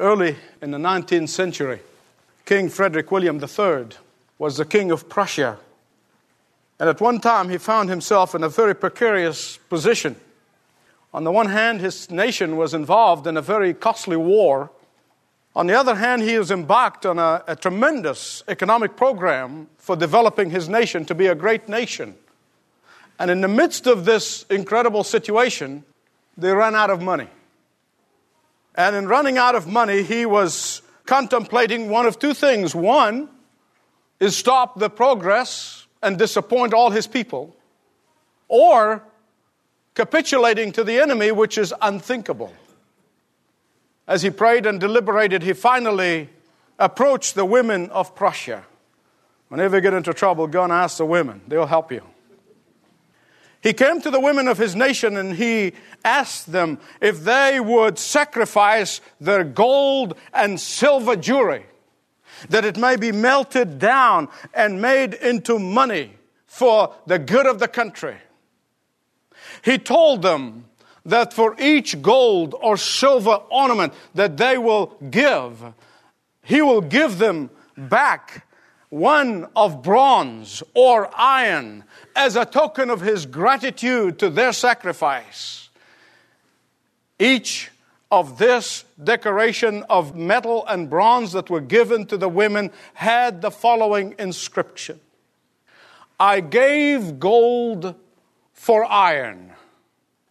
Early in the 19th century, King Frederick William III was the king of Prussia. And at one time, he found himself in a very precarious position. On the one hand, his nation was involved in a very costly war. On the other hand, he was embarked on a, a tremendous economic program for developing his nation to be a great nation. And in the midst of this incredible situation, they ran out of money. And in running out of money, he was contemplating one of two things. One is stop the progress and disappoint all his people, or capitulating to the enemy, which is unthinkable. As he prayed and deliberated, he finally approached the women of Prussia. Whenever you get into trouble, go and ask the women, they'll help you. He came to the women of his nation and he asked them if they would sacrifice their gold and silver jewelry, that it may be melted down and made into money for the good of the country. He told them that for each gold or silver ornament that they will give, he will give them back one of bronze or iron as a token of his gratitude to their sacrifice. Each of this decoration of metal and bronze that were given to the women had the following inscription I gave gold for iron.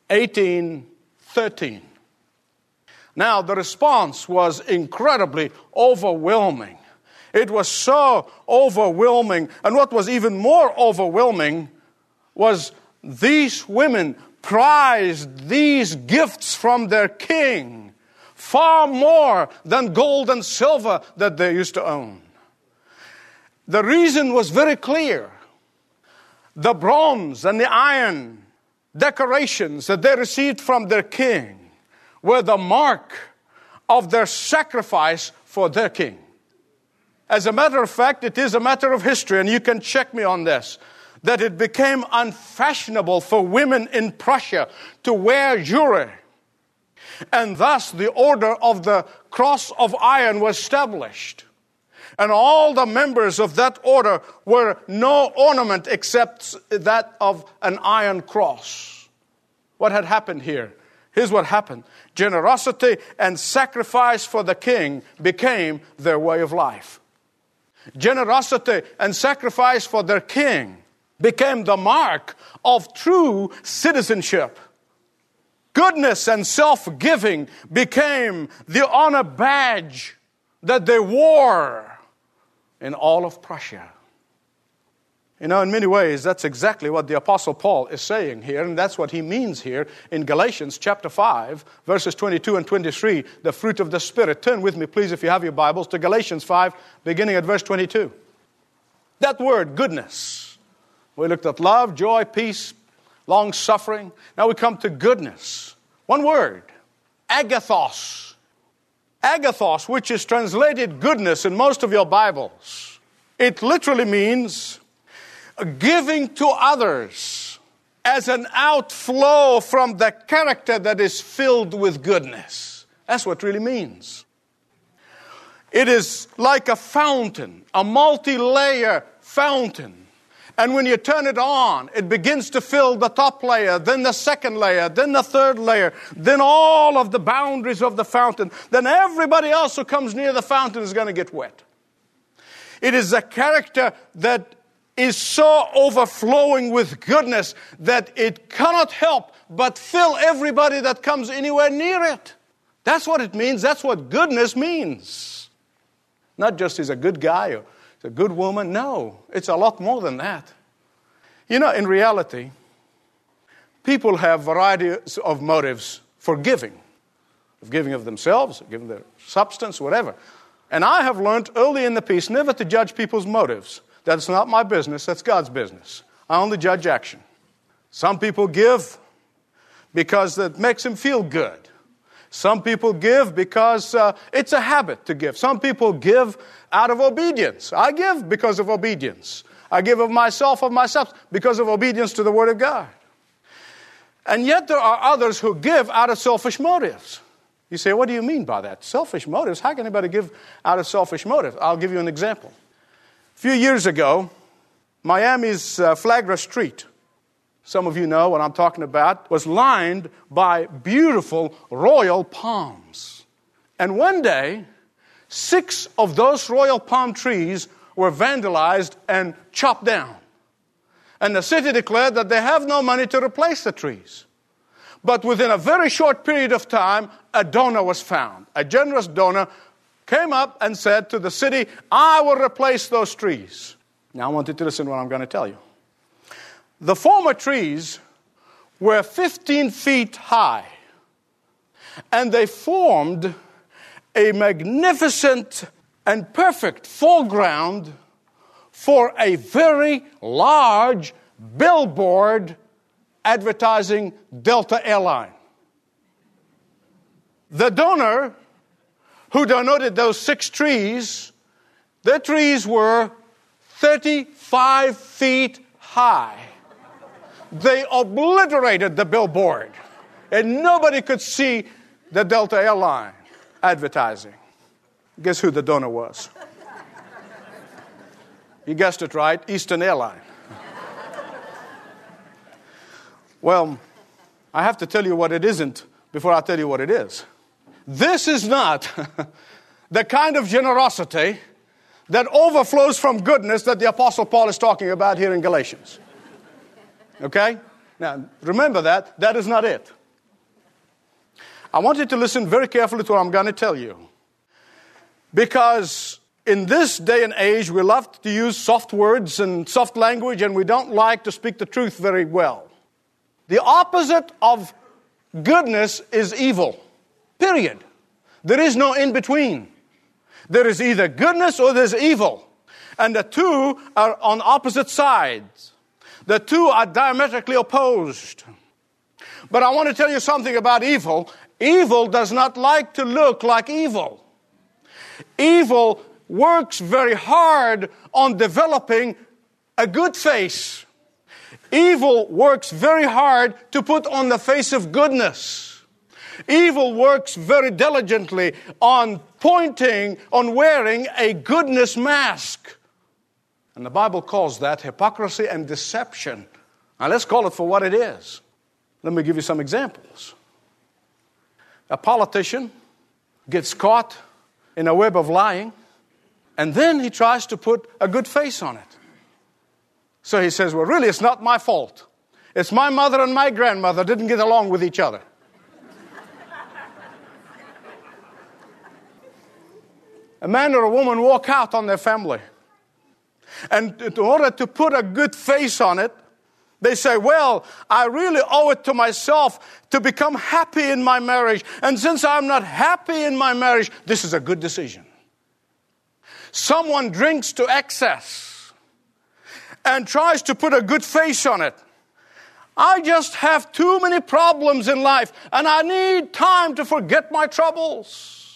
1813. Now, the response was incredibly overwhelming. It was so overwhelming. And what was even more overwhelming was these women prized these gifts from their king far more than gold and silver that they used to own. The reason was very clear. The bronze and the iron decorations that they received from their king were the mark of their sacrifice for their king. As a matter of fact, it is a matter of history, and you can check me on this, that it became unfashionable for women in Prussia to wear jewelry. And thus the order of the cross of iron was established. And all the members of that order were no ornament except that of an iron cross. What had happened here? Here's what happened generosity and sacrifice for the king became their way of life generosity and sacrifice for their king became the mark of true citizenship. Goodness and self giving became the honor badge that they wore in all of Prussia. You know, in many ways, that's exactly what the Apostle Paul is saying here, and that's what he means here in Galatians chapter 5, verses 22 and 23, the fruit of the Spirit. Turn with me, please, if you have your Bibles, to Galatians 5, beginning at verse 22. That word, goodness. We looked at love, joy, peace, long suffering. Now we come to goodness. One word, agathos. Agathos, which is translated goodness in most of your Bibles. It literally means giving to others as an outflow from the character that is filled with goodness. That's what really means. It is like a fountain, a multi layer fountain. And when you turn it on, it begins to fill the top layer, then the second layer, then the third layer, then all of the boundaries of the fountain. Then everybody else who comes near the fountain is going to get wet. It is a character that is so overflowing with goodness that it cannot help but fill everybody that comes anywhere near it. That's what it means. That's what goodness means. Not just he's a good guy or he's a good woman. No, it's a lot more than that. You know, in reality, people have varieties of motives for giving, of giving of themselves, giving their substance, whatever. And I have learned early in the piece never to judge people's motives. That's not my business, that's God's business. I only judge action. Some people give because it makes them feel good. Some people give because uh, it's a habit to give. Some people give out of obedience. I give because of obedience. I give of myself, of myself, because of obedience to the Word of God. And yet there are others who give out of selfish motives. You say, what do you mean by that? Selfish motives? How can anybody give out of selfish motives? I'll give you an example. A few years ago, Miami's uh, Flagler Street, some of you know what I'm talking about, was lined by beautiful royal palms. And one day, six of those royal palm trees were vandalized and chopped down. And the city declared that they have no money to replace the trees. But within a very short period of time, a donor was found. A generous donor came up and said to the city, I will replace those trees. Now I want you to listen to what I'm going to tell you. The former trees were 15 feet high, and they formed a magnificent and perfect foreground for a very large billboard advertising Delta Airline. The donor who donated those six trees, the trees were 35 feet high. They obliterated the billboard, and nobody could see the Delta Airline advertising. Guess who the donor was? You guessed it right Eastern Airline. well, I have to tell you what it isn't before I tell you what it is. This is not the kind of generosity that overflows from goodness that the Apostle Paul is talking about here in Galatians. Okay? Now, remember that. That is not it. I want you to listen very carefully to what I'm going to tell you. Because in this day and age, we love to use soft words and soft language, and we don't like to speak the truth very well. The opposite of goodness is evil. Period. There is no in between. There is either goodness or there's evil. And the two are on opposite sides. The two are diametrically opposed. But I want to tell you something about evil. Evil does not like to look like evil. Evil works very hard on developing a good face. Evil works very hard to put on the face of goodness. Evil works very diligently on pointing, on wearing a goodness mask. And the Bible calls that hypocrisy and deception. Now let's call it for what it is. Let me give you some examples. A politician gets caught in a web of lying, and then he tries to put a good face on it. So he says, Well, really, it's not my fault. It's my mother and my grandmother didn't get along with each other. A man or a woman walk out on their family. And in order to put a good face on it, they say, Well, I really owe it to myself to become happy in my marriage. And since I'm not happy in my marriage, this is a good decision. Someone drinks to excess and tries to put a good face on it. I just have too many problems in life and I need time to forget my troubles.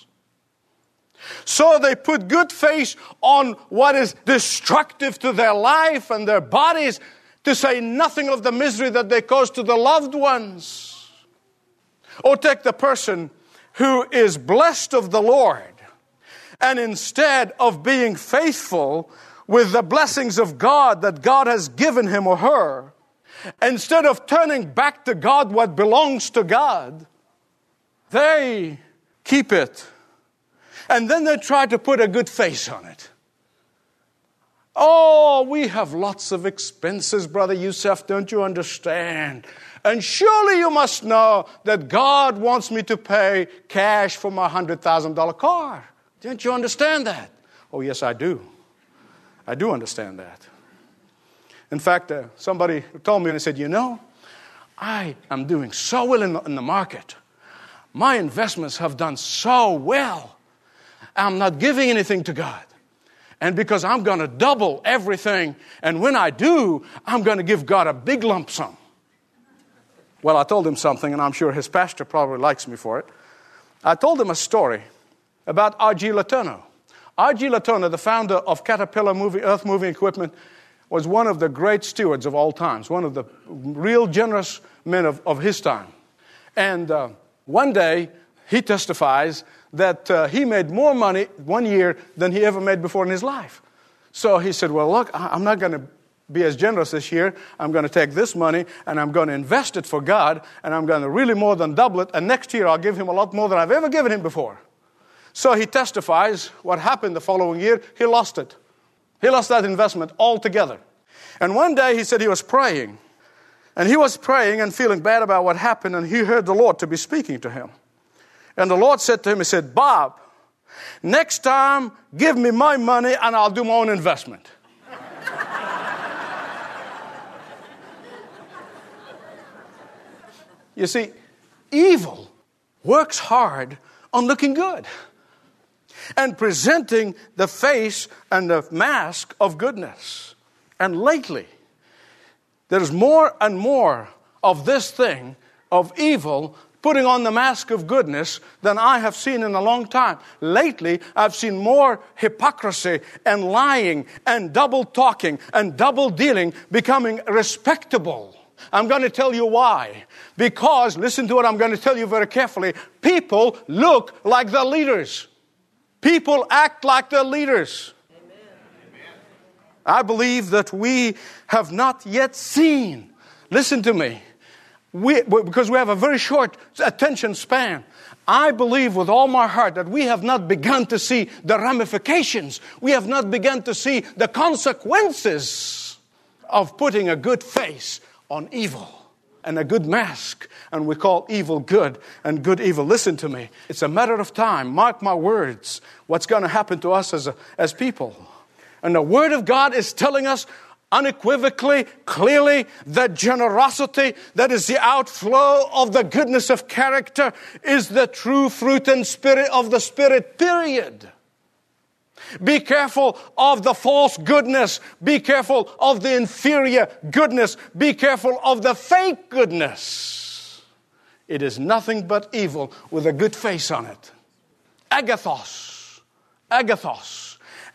So they put good face on what is destructive to their life and their bodies to say nothing of the misery that they cause to the loved ones. Or take the person who is blessed of the Lord, and instead of being faithful with the blessings of God that God has given him or her, instead of turning back to God what belongs to God, they keep it. And then they try to put a good face on it. Oh, we have lots of expenses, Brother Youssef, don't you understand? And surely you must know that God wants me to pay cash for my $100,000 car. Don't you understand that? Oh, yes, I do. I do understand that. In fact, uh, somebody told me and said, You know, I am doing so well in the, in the market. My investments have done so well. I'm not giving anything to God and because I'm going to double everything. And when I do, I'm going to give God a big lump sum. Well, I told him something, and I'm sure his pastor probably likes me for it. I told him a story about R.G. Letourneau. R.G. Letourneau, the founder of Caterpillar movie, Earth Moving Equipment, was one of the great stewards of all times, one of the real generous men of, of his time. And uh, one day, he testifies that uh, he made more money one year than he ever made before in his life. So he said, Well, look, I'm not going to be as generous this year. I'm going to take this money and I'm going to invest it for God and I'm going to really more than double it. And next year I'll give him a lot more than I've ever given him before. So he testifies what happened the following year. He lost it. He lost that investment altogether. And one day he said he was praying. And he was praying and feeling bad about what happened, and he heard the Lord to be speaking to him. And the Lord said to him, He said, Bob, next time give me my money and I'll do my own investment. you see, evil works hard on looking good and presenting the face and the mask of goodness. And lately, there's more and more of this thing of evil putting on the mask of goodness than I have seen in a long time. Lately, I've seen more hypocrisy and lying and double talking and double dealing becoming respectable. I'm going to tell you why. Because, listen to what I'm going to tell you very carefully people look like the leaders. People act like their leaders. I believe that we have not yet seen. Listen to me. We, because we have a very short attention span. I believe with all my heart that we have not begun to see the ramifications. We have not begun to see the consequences of putting a good face on evil and a good mask, and we call evil good and good evil. Listen to me. It's a matter of time. Mark my words. What's going to happen to us as, a, as people? And the Word of God is telling us unequivocally, clearly, that generosity that is the outflow of the goodness of character is the true fruit and spirit of the Spirit, period. Be careful of the false goodness. Be careful of the inferior goodness. Be careful of the fake goodness. It is nothing but evil with a good face on it. Agathos. Agathos.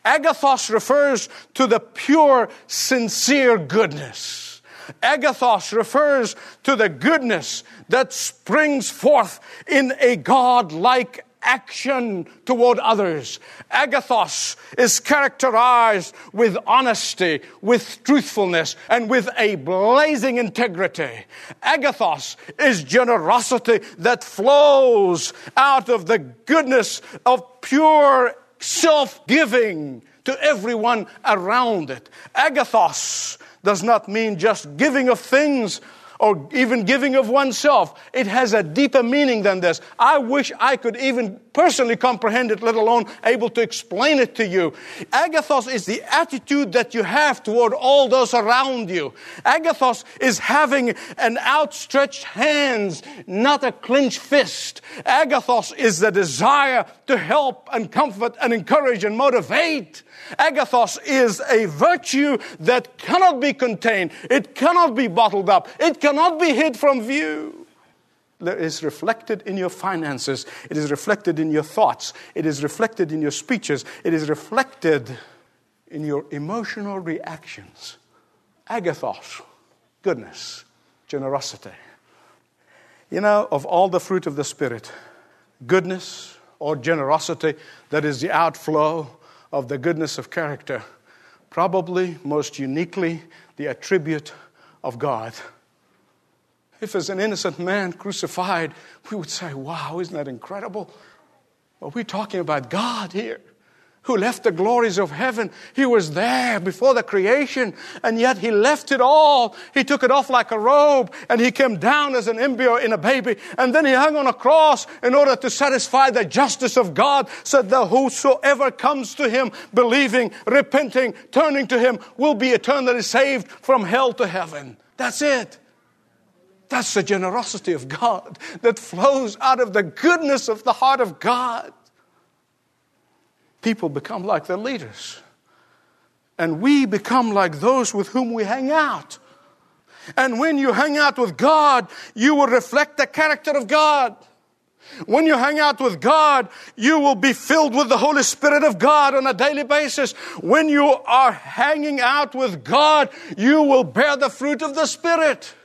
Agathos refers to the pure, sincere goodness. Agathos refers to the goodness that springs forth in a God like action toward others. Agathos is characterized with honesty, with truthfulness, and with a blazing integrity. Agathos is generosity that flows out of the goodness of pure self giving to everyone around it. Agathos does not mean just giving of things or even giving of oneself. It has a deeper meaning than this. I wish I could even personally comprehend it, let alone able to explain it to you. Agathos is the attitude that you have toward all those around you. Agathos is having an outstretched hands, not a clenched fist. Agathos is the desire to help and comfort and encourage and motivate. Agathos is a virtue that cannot be contained. It cannot be bottled up. It cannot be hid from view. It is reflected in your finances. It is reflected in your thoughts. It is reflected in your speeches. It is reflected in your emotional reactions. Agathos, goodness, generosity. You know, of all the fruit of the Spirit, goodness or generosity, that is the outflow of the goodness of character, probably most uniquely the attribute of God. If as an innocent man crucified, we would say, wow, isn't that incredible? But we're talking about God here who left the glories of heaven. He was there before the creation, and yet he left it all. He took it off like a robe, and he came down as an embryo in a baby, and then he hung on a cross in order to satisfy the justice of God, so that whosoever comes to him, believing, repenting, turning to him, will be eternally saved from hell to heaven. That's it. That's the generosity of God that flows out of the goodness of the heart of God people become like their leaders. And we become like those with whom we hang out. And when you hang out with God, you will reflect the character of God. When you hang out with God, you will be filled with the Holy Spirit of God on a daily basis. When you are hanging out with God, you will bear the fruit of the Spirit.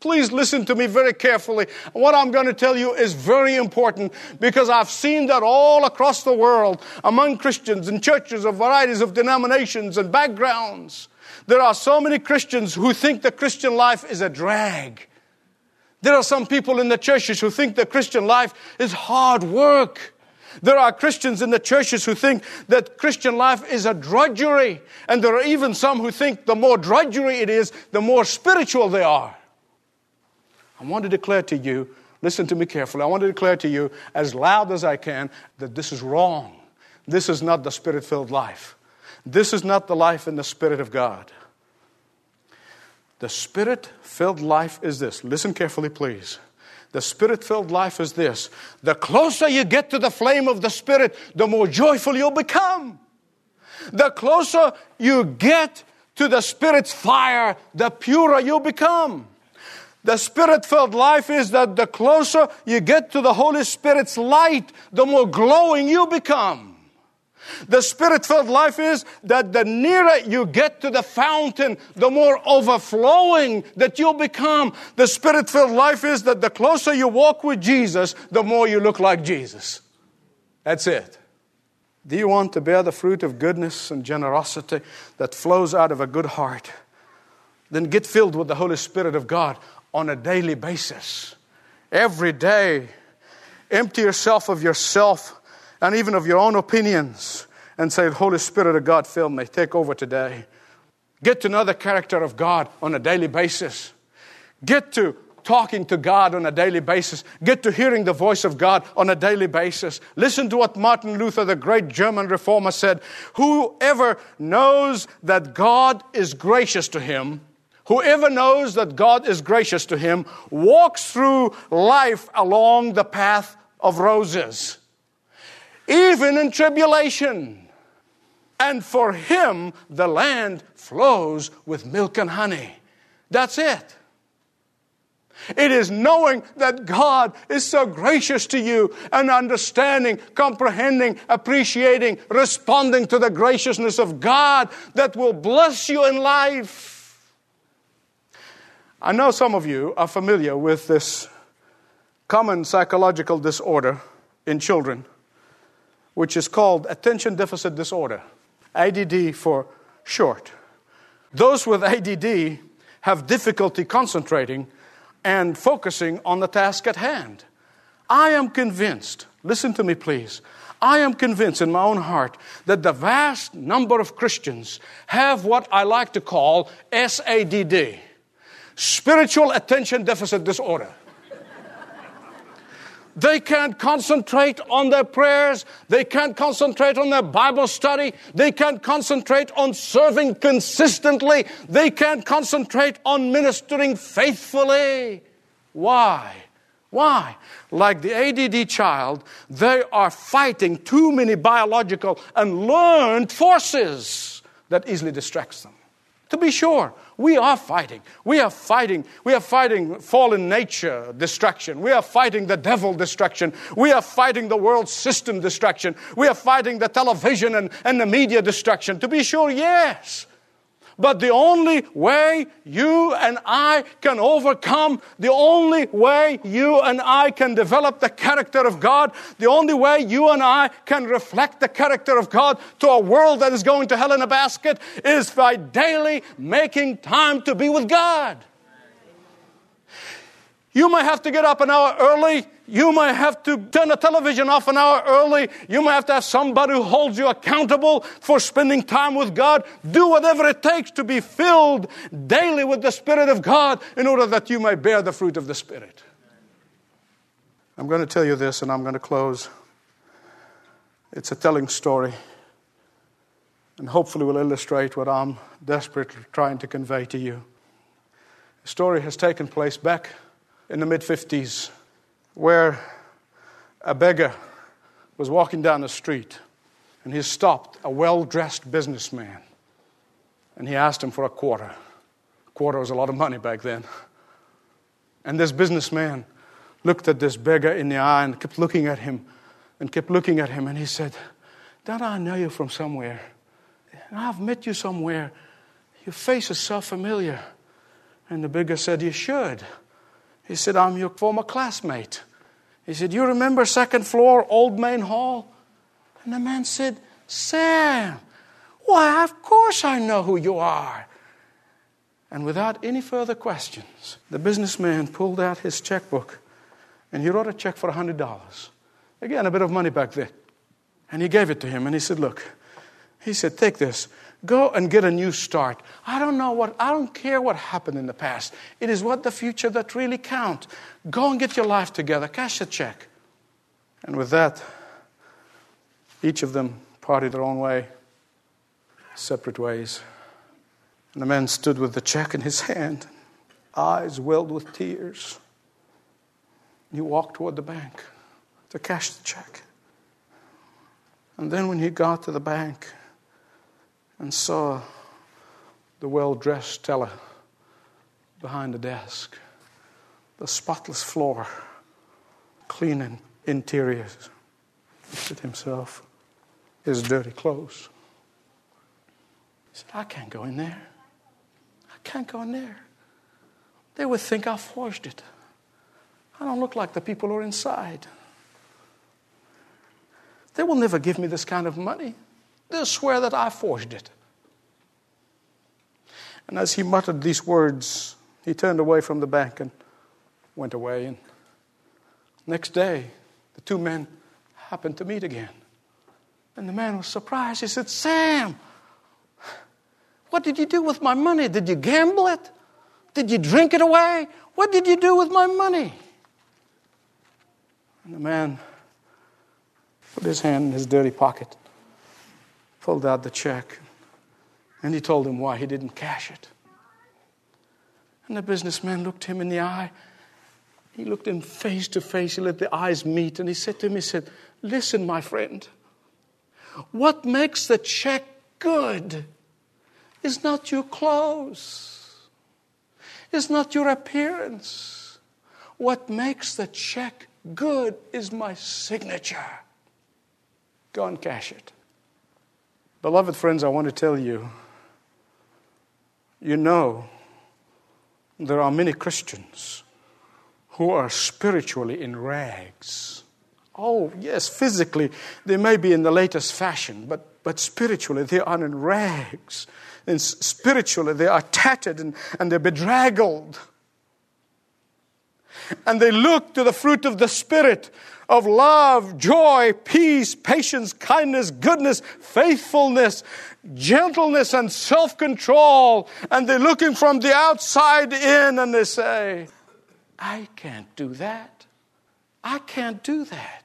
Please listen to me very carefully. What I'm going to tell you is very important because I've seen that all across the world among Christians in churches of varieties of denominations and backgrounds. There are so many Christians who think the Christian life is a drag. There are some people in the churches who think the Christian life is hard work. There are Christians in the churches who think that Christian life is a drudgery. And there are even some who think the more drudgery it is, the more spiritual they are. I want to declare to you, listen to me carefully, I want to declare to you as loud as I can that this is wrong. This is not the spirit filled life. This is not the life in the Spirit of God. The spirit filled life is this. Listen carefully, please. The spirit filled life is this. The closer you get to the flame of the Spirit, the more joyful you'll become. The closer you get to the Spirit's fire, the purer you'll become. The spirit filled life is that the closer you get to the Holy Spirit's light, the more glowing you become. The spirit filled life is that the nearer you get to the fountain, the more overflowing that you'll become. The spirit filled life is that the closer you walk with Jesus, the more you look like Jesus. That's it. Do you want to bear the fruit of goodness and generosity that flows out of a good heart? Then get filled with the Holy Spirit of God on a daily basis. Every day, empty yourself of yourself and even of your own opinions and say, Holy Spirit of God, fill me, take over today. Get to know the character of God on a daily basis. Get to talking to God on a daily basis. Get to hearing the voice of God on a daily basis. Listen to what Martin Luther, the great German reformer, said Whoever knows that God is gracious to him, whoever knows that God is gracious to him, walks through life along the path of roses even in tribulation. And for him, the land flows with milk and honey. That's it. It is knowing that God is so gracious to you and understanding, comprehending, appreciating, responding to the graciousness of God that will bless you in life. I know some of you are familiar with this common psychological disorder in children which is called attention deficit disorder, ADD for short. Those with ADD have difficulty concentrating and focusing on the task at hand. I am convinced, listen to me please, I am convinced in my own heart that the vast number of Christians have what I like to call SADD, spiritual attention deficit disorder. They can't concentrate on their prayers. They can't concentrate on their Bible study. They can't concentrate on serving consistently. They can't concentrate on ministering faithfully. Why? Why? Like the ADD child, they are fighting too many biological and learned forces that easily distracts them. To be sure, we are fighting. We are fighting. We are fighting fallen nature destruction. We are fighting the devil destruction. We are fighting the world system destruction. We are fighting the television and, and the media destruction. To be sure, yes. But the only way you and I can overcome, the only way you and I can develop the character of God, the only way you and I can reflect the character of God to a world that is going to hell in a basket is by daily making time to be with God. You may have to get up an hour early. You might have to turn the television off an hour early. You might have to have somebody who holds you accountable for spending time with God. Do whatever it takes to be filled daily with the Spirit of God in order that you may bear the fruit of the Spirit. I'm going to tell you this and I'm going to close. It's a telling story and hopefully will illustrate what I'm desperately trying to convey to you. The story has taken place back in the mid 50s where a beggar was walking down the street and he stopped a well dressed businessman and he asked him for a quarter. A quarter was a lot of money back then. And this businessman looked at this beggar in the eye and kept looking at him and kept looking at him and he said, Don't I know you from somewhere? I've met you somewhere. Your face is so familiar. And the beggar said, You should. He said, I'm your former classmate. He said, You remember second floor, Old Main Hall? And the man said, Sam, why, of course I know who you are. And without any further questions, the businessman pulled out his checkbook and he wrote a check for $100. Again, a bit of money back then. And he gave it to him and he said, Look, he said, Take this. Go and get a new start. I don't know what, I don't care what happened in the past. It is what the future that really counts. Go and get your life together. Cash the check. And with that, each of them parted their own way, separate ways. And the man stood with the check in his hand, eyes welled with tears. He walked toward the bank to cash the check. And then when he got to the bank and saw the well dressed teller behind the desk, the spotless floor, clean interiors, he said himself, his dirty clothes. He said, I can't go in there. I can't go in there. They would think I forged it. I don't look like the people who are inside. They will never give me this kind of money. They'll swear that I forged it. And as he muttered these words, he turned away from the bank and went away. And next day, the two men happened to meet again. And the man was surprised. He said, Sam, what did you do with my money? Did you gamble it? Did you drink it away? What did you do with my money? And the man put his hand in his dirty pocket, pulled out the check, and he told him why he didn't cash it. And the businessman looked him in the eye. He looked him face to face. He let the eyes meet, and he said to him, he said, Listen, my friend, what makes the check good is not your clothes, is not your appearance. What makes the check Good is my signature. Go and cash it. Beloved friends, I want to tell you you know, there are many Christians who are spiritually in rags. Oh, yes, physically, they may be in the latest fashion, but, but spiritually, they are in rags. And spiritually, they are tattered and, and they're bedraggled and they look to the fruit of the Spirit of love, joy, peace, patience, kindness, goodness, faithfulness, gentleness, and self control. And they're looking from the outside in and they say, I can't do that. I can't do that.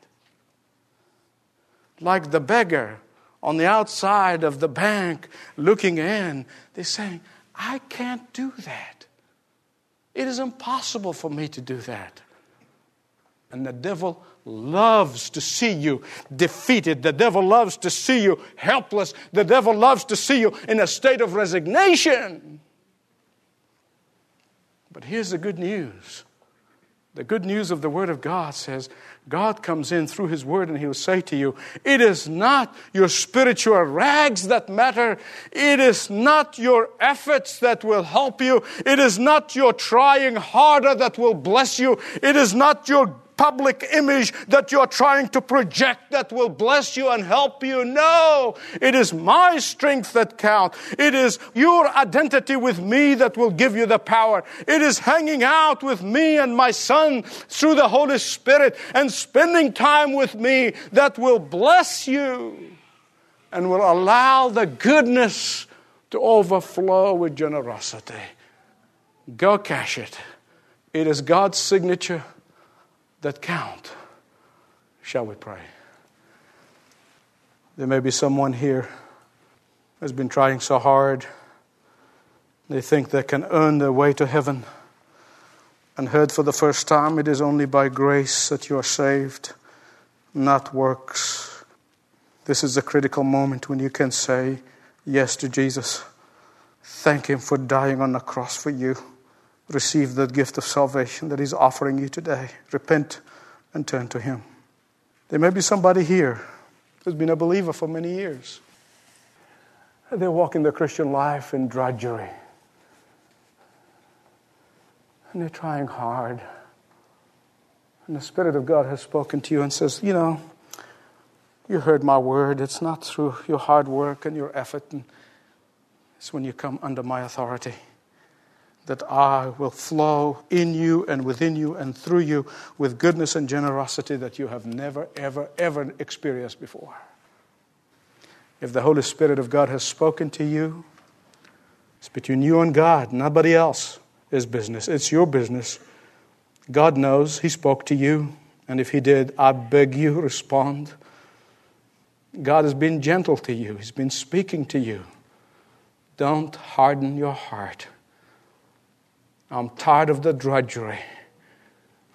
Like the beggar on the outside of the bank looking in, they're saying, I can't do that. It is impossible for me to do that. And the devil loves to see you defeated. The devil loves to see you helpless. The devil loves to see you in a state of resignation. But here's the good news the good news of the Word of God says God comes in through His Word and He'll say to you, It is not your spiritual rags that matter. It is not your efforts that will help you. It is not your trying harder that will bless you. It is not your public image that you're trying to project that will bless you and help you. No, it is my strength that counts. It is your identity with me that will give you the power. It is hanging out with me and my son through the Holy Spirit and spending time with me that will bless you and will allow the goodness to overflow with generosity. Go cash it. It is God's signature that count. Shall we pray? There may be someone here who's been trying so hard. They think they can earn their way to heaven and heard for the first time it is only by grace that you are saved, not works. This is a critical moment when you can say yes to Jesus. Thank Him for dying on the cross for you receive the gift of salvation that He's offering you today. Repent and turn to Him. There may be somebody here who's been a believer for many years. They're walking their Christian life in drudgery. And they're trying hard. And the Spirit of God has spoken to you and says, You know, you heard my word. It's not through your hard work and your effort. And it's when you come under my authority that I will flow in you and within you and through you with goodness and generosity that you have never, ever, ever experienced before. If the Holy Spirit of God has spoken to you, it's between you and God. Nobody else is business. It's your business. God knows He spoke to you. And if He did, I beg you, respond. God has been gentle to you, He's been speaking to you. Don't harden your heart. I'm tired of the drudgery.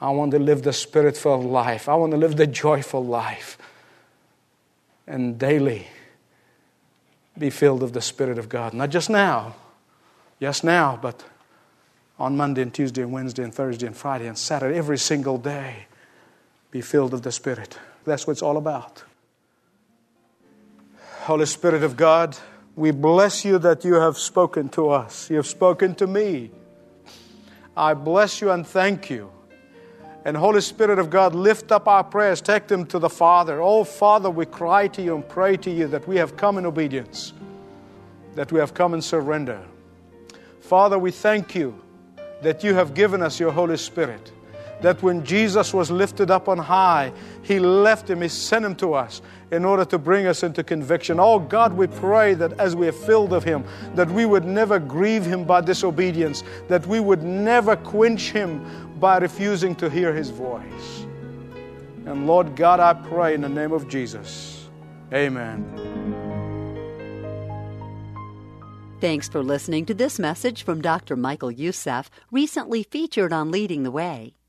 I want to live the spirit filled life. I want to live the joyful life. And daily be filled of the Spirit of God. Not just now, yes, now, but on Monday and Tuesday and Wednesday and Thursday and Friday and Saturday, every single day, be filled of the Spirit. That's what it's all about. Holy Spirit of God, we bless you that you have spoken to us. You have spoken to me. I bless you and thank you. And Holy Spirit of God, lift up our prayers, take them to the Father. Oh, Father, we cry to you and pray to you that we have come in obedience, that we have come in surrender. Father, we thank you that you have given us your Holy Spirit. That when Jesus was lifted up on high, He left Him, He sent Him to us in order to bring us into conviction. Oh God, we pray that as we are filled of Him, that we would never grieve Him by disobedience, that we would never quench Him by refusing to hear His voice. And Lord God, I pray in the name of Jesus. Amen. Thanks for listening to this message from Dr. Michael Youssef, recently featured on Leading the Way.